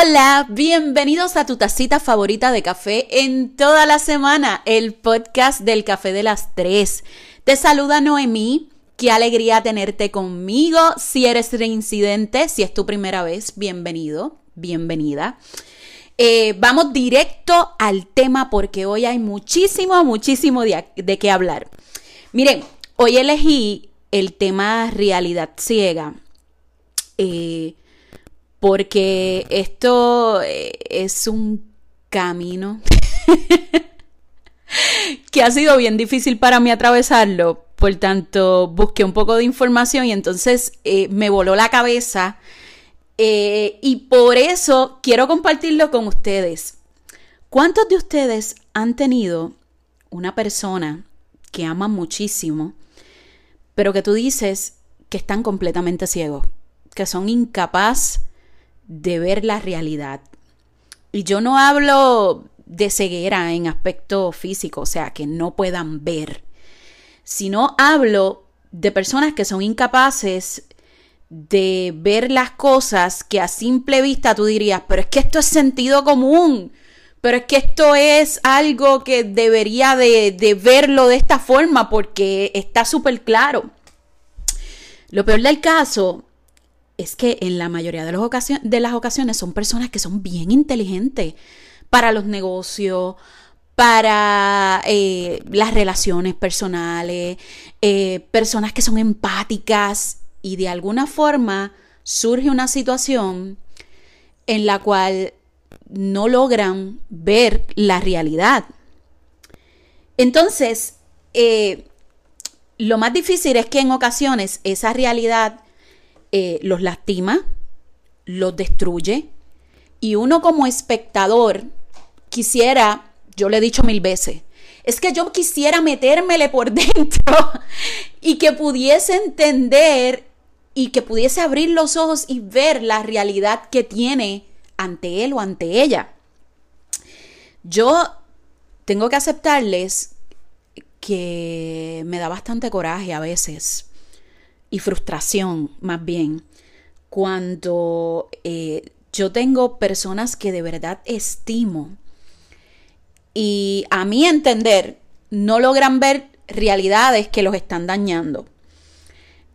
Hola, bienvenidos a tu tacita favorita de café en toda la semana, el podcast del café de las tres. Te saluda Noemí, qué alegría tenerte conmigo. Si eres reincidente, si es tu primera vez, bienvenido, bienvenida. Eh, vamos directo al tema porque hoy hay muchísimo, muchísimo de, de qué hablar. Miren, hoy elegí el tema realidad ciega. Eh, porque esto eh, es un camino que ha sido bien difícil para mí atravesarlo. Por tanto, busqué un poco de información y entonces eh, me voló la cabeza. Eh, y por eso quiero compartirlo con ustedes. ¿Cuántos de ustedes han tenido una persona que ama muchísimo, pero que tú dices que están completamente ciegos, que son incapaces de ver la realidad. Y yo no hablo de ceguera en aspecto físico, o sea, que no puedan ver, sino hablo de personas que son incapaces de ver las cosas que a simple vista tú dirías, pero es que esto es sentido común, pero es que esto es algo que debería de, de verlo de esta forma porque está súper claro. Lo peor del caso es que en la mayoría de, de las ocasiones son personas que son bien inteligentes para los negocios, para eh, las relaciones personales, eh, personas que son empáticas y de alguna forma surge una situación en la cual no logran ver la realidad. Entonces, eh, lo más difícil es que en ocasiones esa realidad eh, los lastima, los destruye. Y uno como espectador quisiera, yo le he dicho mil veces, es que yo quisiera metérmele por dentro y que pudiese entender y que pudiese abrir los ojos y ver la realidad que tiene ante él o ante ella. Yo tengo que aceptarles que me da bastante coraje a veces y frustración más bien cuando eh, yo tengo personas que de verdad estimo y a mi entender no logran ver realidades que los están dañando.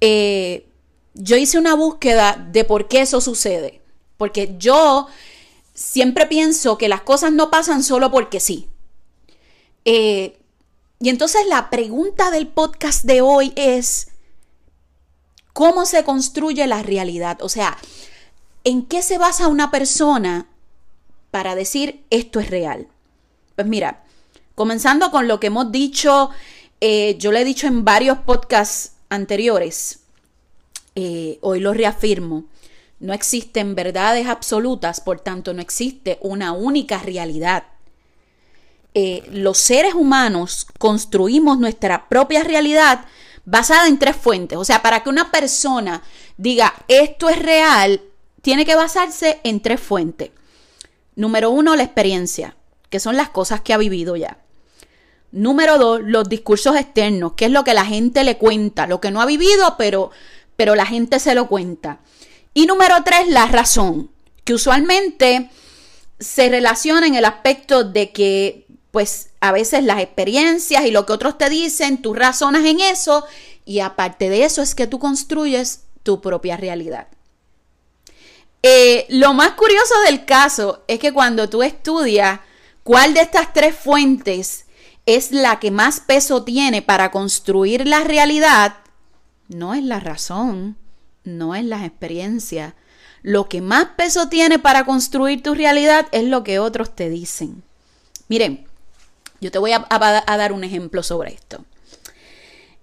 Eh, yo hice una búsqueda de por qué eso sucede, porque yo siempre pienso que las cosas no pasan solo porque sí. Eh, y entonces la pregunta del podcast de hoy es, ¿Cómo se construye la realidad? O sea, ¿en qué se basa una persona para decir esto es real? Pues mira, comenzando con lo que hemos dicho, eh, yo le he dicho en varios podcasts anteriores, eh, hoy lo reafirmo, no existen verdades absolutas, por tanto no existe una única realidad. Eh, los seres humanos construimos nuestra propia realidad basada en tres fuentes. O sea, para que una persona diga esto es real, tiene que basarse en tres fuentes. Número uno, la experiencia, que son las cosas que ha vivido ya. Número dos, los discursos externos, que es lo que la gente le cuenta, lo que no ha vivido, pero, pero la gente se lo cuenta. Y número tres, la razón, que usualmente se relaciona en el aspecto de que pues a veces las experiencias y lo que otros te dicen, tú razonas en eso y aparte de eso es que tú construyes tu propia realidad. Eh, lo más curioso del caso es que cuando tú estudias cuál de estas tres fuentes es la que más peso tiene para construir la realidad, no es la razón, no es las experiencias. Lo que más peso tiene para construir tu realidad es lo que otros te dicen. Miren, yo te voy a, dar un ejemplo sobre esto.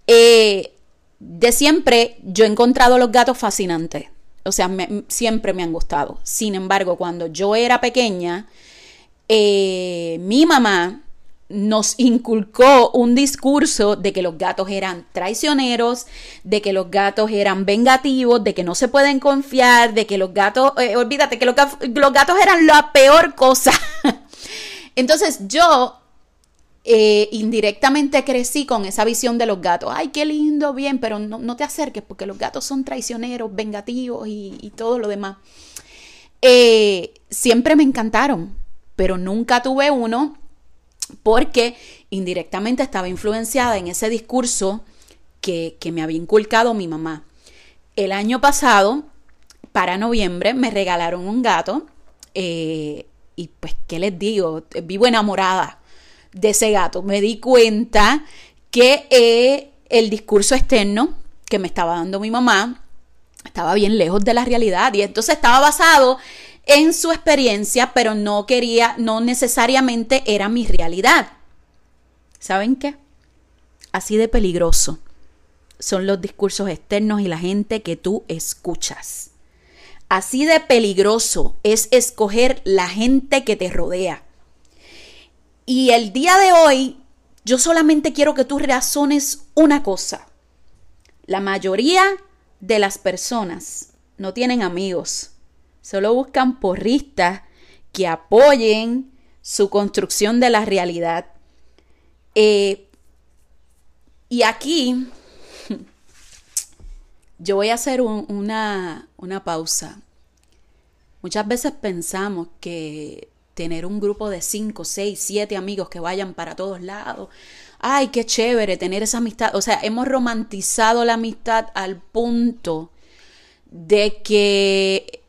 Eh, de siempre yo he encontrado los gatos fascinantes. O sea, siempre me han gustado. Sin embargo, cuando yo era pequeña, eh, mi mamá nos inculcó un discurso de que los gatos eran traicioneros, de que los gatos eran vengativos, de que no se pueden confiar, de que los gatos, eh, olvídate, que los, los, gatos eran la peor cosa. Entonces yo eh, indirectamente crecí con esa visión de los gatos. Ay, qué lindo, bien, pero no, te acerques porque los gatos son traicioneros, vengativos y, todo lo demás. eh, siempre me encantaron, pero nunca tuve uno porque indirectamente estaba influenciada en ese discurso que, me había inculcado mi mamá. El año pasado, para noviembre, me regalaron un gato eh, y pues, ¿qué les digo? Vivo enamorada de ese gato. Me di cuenta que eh, el discurso externo que me estaba dando mi mamá estaba bien lejos de la realidad y entonces estaba basado en su experiencia, pero no quería, no necesariamente era mi realidad. ¿Saben qué? Así de peligroso son los discursos externos y la gente que tú escuchas. Así de peligroso es escoger la gente que te rodea. Y el día de hoy, yo solamente quiero que tú razones una cosa. La mayoría de las personas no tienen amigos, solo buscan porristas que apoyen su construcción de la realidad. Eh, y aquí yo voy a hacer una, una pausa. Muchas veces pensamos que tener un grupo de 5, 6, 7 amigos que vayan para todos lados. Ay, qué chévere tener esa amistad. O sea, hemos romantizado la amistad al punto de que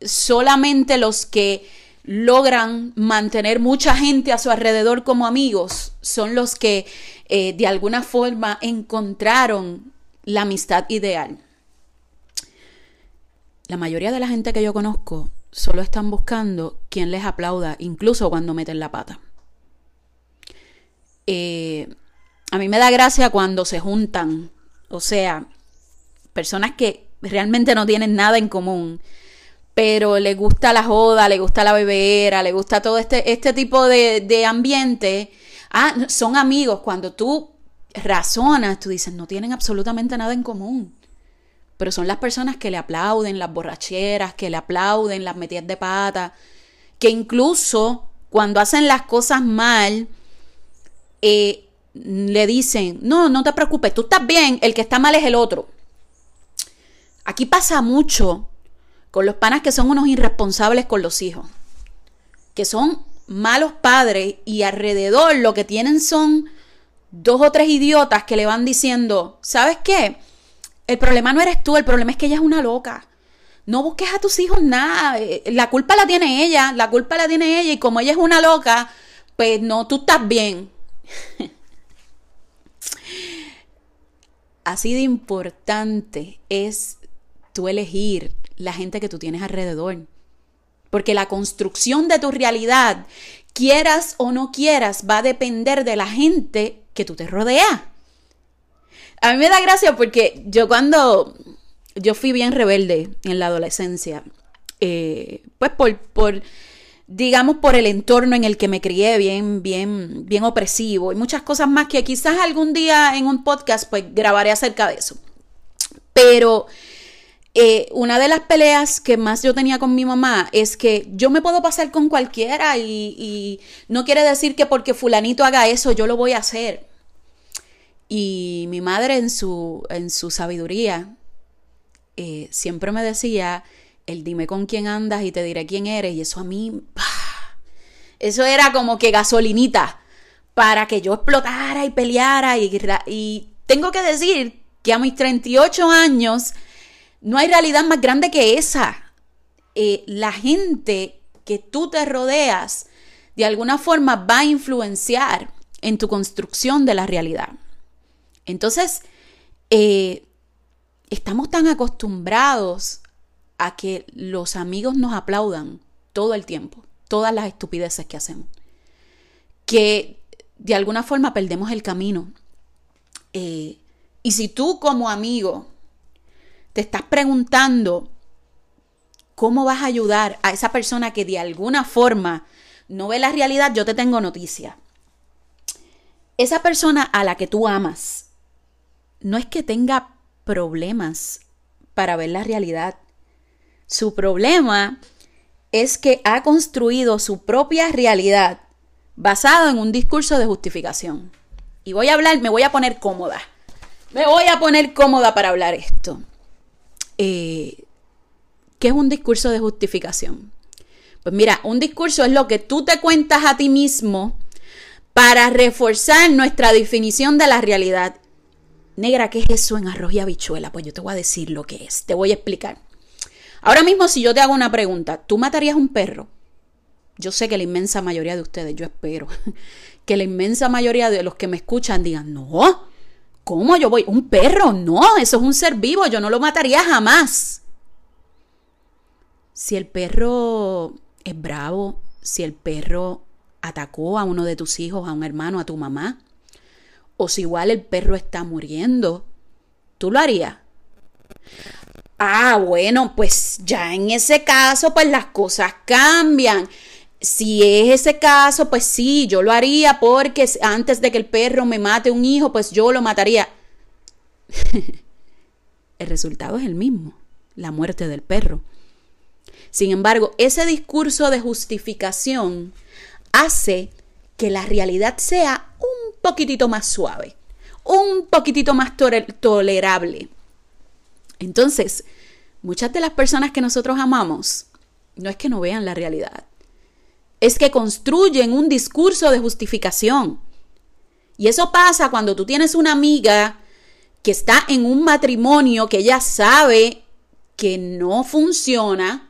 solamente los que logran mantener mucha gente a su alrededor como amigos son los que eh, de alguna forma encontraron la amistad ideal. La mayoría de la gente que yo conozco solo están buscando quien les aplauda, incluso cuando meten la pata. Eh, a mí me da gracia cuando se juntan, o sea, personas que realmente no tienen nada en común, pero les gusta la joda, les gusta la bebera, les gusta todo este, este tipo de, de ambiente. Ah, son amigos. Cuando tú razonas, tú dices, no tienen absolutamente nada en común pero son las personas que le aplauden las borracheras, que le aplauden las metidas de pata, que incluso cuando hacen las cosas mal, eh, le dicen, no, no te preocupes, tú estás bien, el que está mal es el otro. Aquí pasa mucho con los panas que son unos irresponsables con los hijos, que son malos padres y alrededor lo que tienen son dos o tres idiotas que le van diciendo, ¿sabes qué? El problema no eres tú, el problema es que ella es una loca. No busques a tus hijos nada. Eh, la culpa la tiene ella, la culpa la tiene ella y como ella es una loca, pues no, tú estás bien. Así de importante es tú elegir la gente que tú tienes alrededor. Porque la construcción de tu realidad, quieras o no quieras, va a depender de la gente que tú te rodeas. A mí me da gracia porque yo cuando yo fui bien rebelde en la adolescencia, eh, pues por, por, digamos, por el entorno en el que me crié, bien, bien, bien opresivo y muchas cosas más que quizás algún día en un podcast pues grabaré acerca de eso. Pero eh, una de las peleas que más yo tenía con mi mamá es que yo me puedo pasar con cualquiera y, y no quiere decir que porque fulanito haga eso yo lo voy a hacer. Y mi madre en su, en su sabiduría eh, siempre me decía, el dime con quién andas y te diré quién eres. Y eso a mí, eso era como que gasolinita para que yo explotara y peleara. Y, y tengo que decir que a mis 38 años no hay realidad más grande que esa. Eh, la gente que tú te rodeas de alguna forma va a influenciar en tu construcción de la realidad. Entonces, eh, estamos tan acostumbrados a que los amigos nos aplaudan todo el tiempo, todas las estupideces que hacemos, que de alguna forma perdemos el camino. Eh, y si tú como amigo te estás preguntando cómo vas a ayudar a esa persona que de alguna forma no ve la realidad, yo te tengo noticia. Esa persona a la que tú amas, no es que tenga problemas para ver la realidad. Su problema es que ha construido su propia realidad basado en un discurso de justificación. Y voy a hablar, me voy a poner cómoda. Me voy a poner cómoda para hablar esto. Eh, ¿Qué es un discurso de justificación? Pues mira, un discurso es lo que tú te cuentas a ti mismo para reforzar nuestra definición de la realidad. Negra, ¿qué es eso en arroz y habichuela? Pues yo te voy a decir lo que es, te voy a explicar. Ahora mismo, si yo te hago una pregunta, ¿tú matarías un perro? Yo sé que la inmensa mayoría de ustedes, yo espero, que la inmensa mayoría de los que me escuchan digan, no, ¿cómo yo voy? ¿Un perro? No, eso es un ser vivo, yo no lo mataría jamás. Si el perro es bravo, si el perro atacó a uno de tus hijos, a un hermano, a tu mamá, o si igual el perro está muriendo, ¿tú lo harías? Ah, bueno, pues ya en ese caso, pues las cosas cambian. Si es ese caso, pues sí, yo lo haría porque antes de que el perro me mate un hijo, pues yo lo mataría. el resultado es el mismo, la muerte del perro. Sin embargo, ese discurso de justificación hace que la realidad sea un poquitito más suave, un poquitito más tolerable. Entonces, muchas de las personas que nosotros amamos no es que no vean la realidad, es que construyen un discurso de justificación. Y eso pasa cuando tú tienes una amiga que está en un matrimonio que ella sabe que no funciona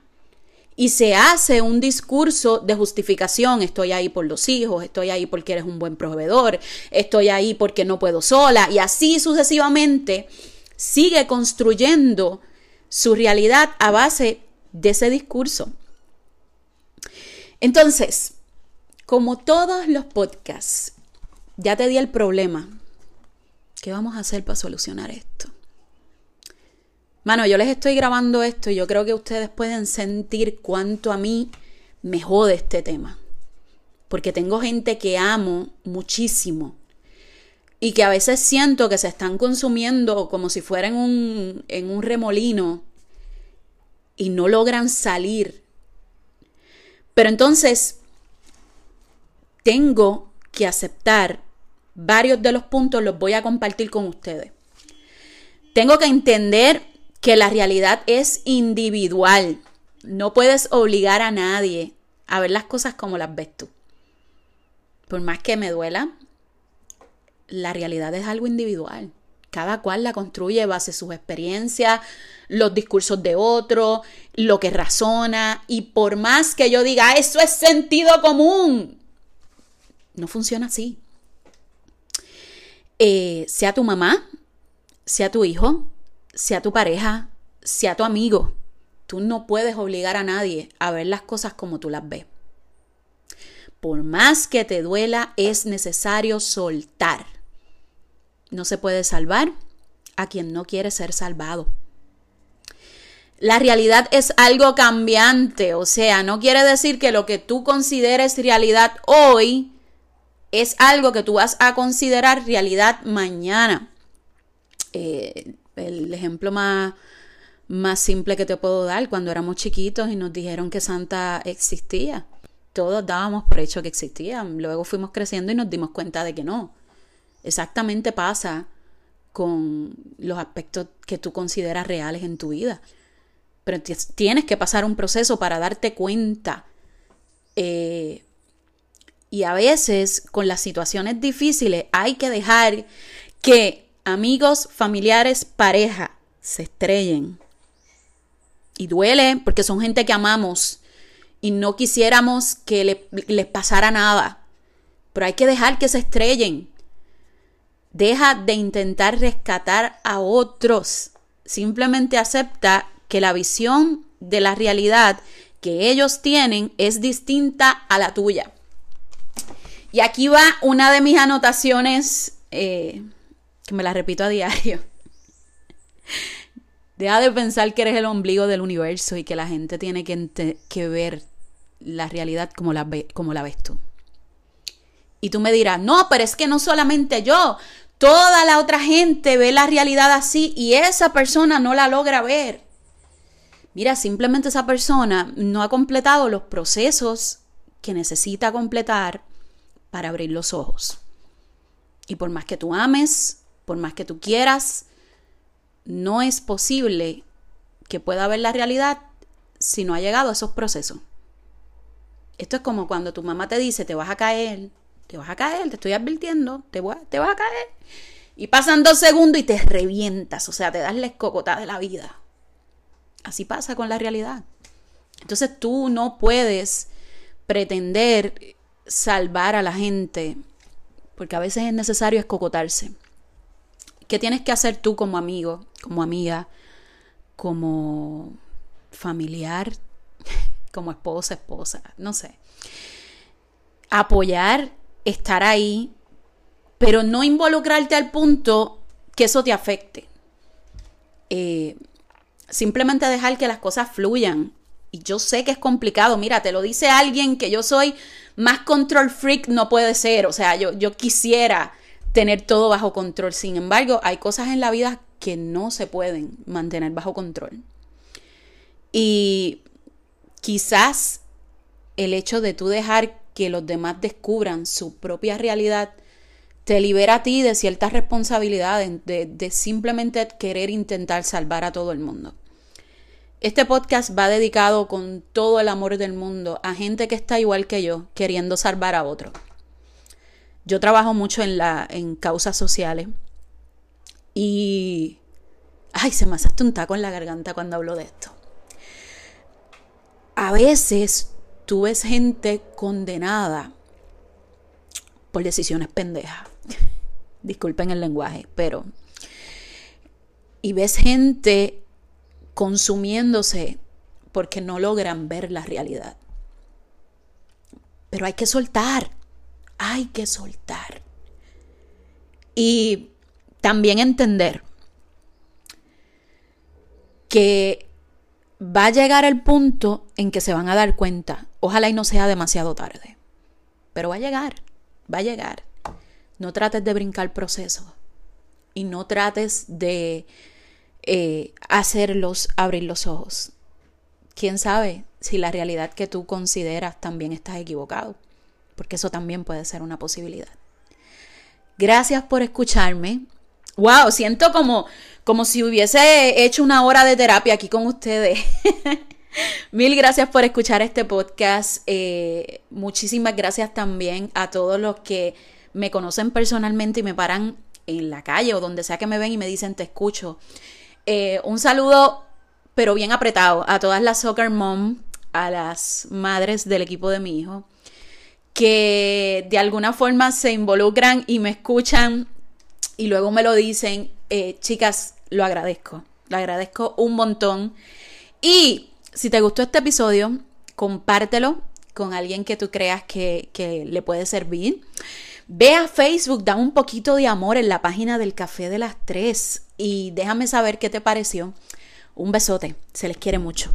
y se hace un discurso de justificación. Estoy ahí por los hijos, estoy ahí porque eres un buen proveedor, estoy ahí porque no puedo sola y así sucesivamente sigue construyendo su realidad a base de ese discurso. Entonces, como todos los podcasts, ya te di el problema. ¿Qué vamos a hacer para solucionar esto? Mano, yo les estoy grabando esto y yo creo que ustedes pueden sentir cuánto a mí me jode este tema. Porque tengo gente que amo muchísimo y que a veces siento que se están consumiendo como si fueran un, en un remolino y no logran salir. Pero entonces tengo que aceptar varios de los puntos, los voy a compartir con ustedes. Tengo que entender que la realidad es individual. No puedes obligar a nadie a ver las cosas como las ves tú. Por más que me duela, la realidad es algo individual. Cada cual la construye base sus experiencias, los discursos de otro, lo que razona. Y por más que yo diga, eso es sentido común, no funciona así. Eh, sea tu mamá, sea tu hijo, sea tu pareja, sea tu amigo, tú no puedes obligar a nadie a ver las cosas como tú las ves. Por más que te duela, es necesario soltar. No se puede salvar a quien no quiere ser salvado. La realidad es algo cambiante, o sea, no quiere decir que lo que tú consideres realidad hoy es algo que tú vas a considerar realidad mañana. Eh, el ejemplo más, más simple que te puedo dar, cuando éramos chiquitos y nos dijeron que Santa existía. Todos dábamos por hecho que existía. Luego fuimos creciendo y nos dimos cuenta de que no. Exactamente pasa con los aspectos que tú consideras reales en tu vida. Pero tienes que pasar un proceso para darte cuenta. Eh, y a veces con las situaciones difíciles hay que dejar que amigos, familiares, pareja se estrellen. Y duele porque son gente que amamos y no quisiéramos que les pasara nada. Pero hay que dejar que se estrellen. Deja de intentar rescatar a otros. Simplemente acepta que la visión de la realidad que ellos tienen es distinta a la tuya. Y aquí va una de mis anotaciones, eh, que me la repito a diario. Deja de pensar que eres el ombligo del universo y que la gente tiene que, que ver la realidad como la, como la ves tú. Y tú me dirás, no, pero es que no solamente yo, Toda la otra gente ve la realidad así y esa persona no la logra ver. Mira, simplemente esa persona no ha completado los procesos que necesita completar para abrir los ojos. Y por más que tú ames, por más que tú quieras, no es posible que pueda ver la realidad si no ha llegado a esos procesos. Esto es como cuando tu mamá te dice, te vas a caer, te vas a caer, te estoy advirtiendo, te, vas a caer. Y pasan dos segundos y te revientas, o sea, te das la escocota de la vida. Así pasa con la realidad. Entonces tú no puedes pretender salvar a la gente, porque a veces es necesario escocotarse. ¿Qué tienes que hacer tú como amigo, como amiga, como familiar, como esposa, esposa, no sé? Apoyar, estar ahí, pero no involucrarte al punto que eso te afecte. Eh, simplemente dejar que las cosas fluyan. Y yo sé que es complicado, mira, te lo dice alguien que yo soy más control freak, no puede ser, o sea, yo, yo quisiera tener todo bajo control, sin embargo, hay cosas en la vida que no se pueden mantener bajo control. Y quizás el hecho de tú dejar que los demás descubran su propia realidad te libera a ti de ciertas responsabilidades, de, simplemente querer intentar salvar a todo el mundo. Este podcast va dedicado con todo el amor del mundo a gente que está igual que yo, queriendo salvar a otro. Yo trabajo mucho en, la, en causas sociales y... Ay, se me hace un taco en la garganta cuando hablo de esto. A veces tú ves gente condenada por decisiones pendejas. Disculpen el lenguaje, pero... Y ves gente consumiéndose porque no logran ver la realidad. Pero hay que soltar, hay que soltar. Y también entender que va a llegar el punto en que se van a dar cuenta. Ojalá y no sea demasiado tarde. Pero va a llegar, va a llegar. No trates de brincar proceso. Y no trates de eh, hacerlos abrir los ojos. ¿Quién sabe si la realidad que tú consideras también estás equivocado? Porque eso también puede ser una posibilidad. Gracias por escucharme. Wow, siento como, como si hubiese hecho una hora de terapia aquí con ustedes. Mil gracias por escuchar este podcast. Eh, muchísimas gracias también a todos los que me conocen personalmente y me paran en la calle o donde sea que me ven y me dicen te escucho. Eh, un saludo, pero bien apretado, a todas las soccer mom, a las madres del equipo de mi hijo, que de alguna forma se involucran y me escuchan y luego me lo dicen. Eh, chicas, lo agradezco, lo agradezco un montón. Y si te gustó este episodio, compártelo con alguien que tú creas que, que le puede servir. Ve a Facebook, da un poquito de amor en la página del Café de las Tres y déjame saber qué te pareció. Un besote, se les quiere mucho.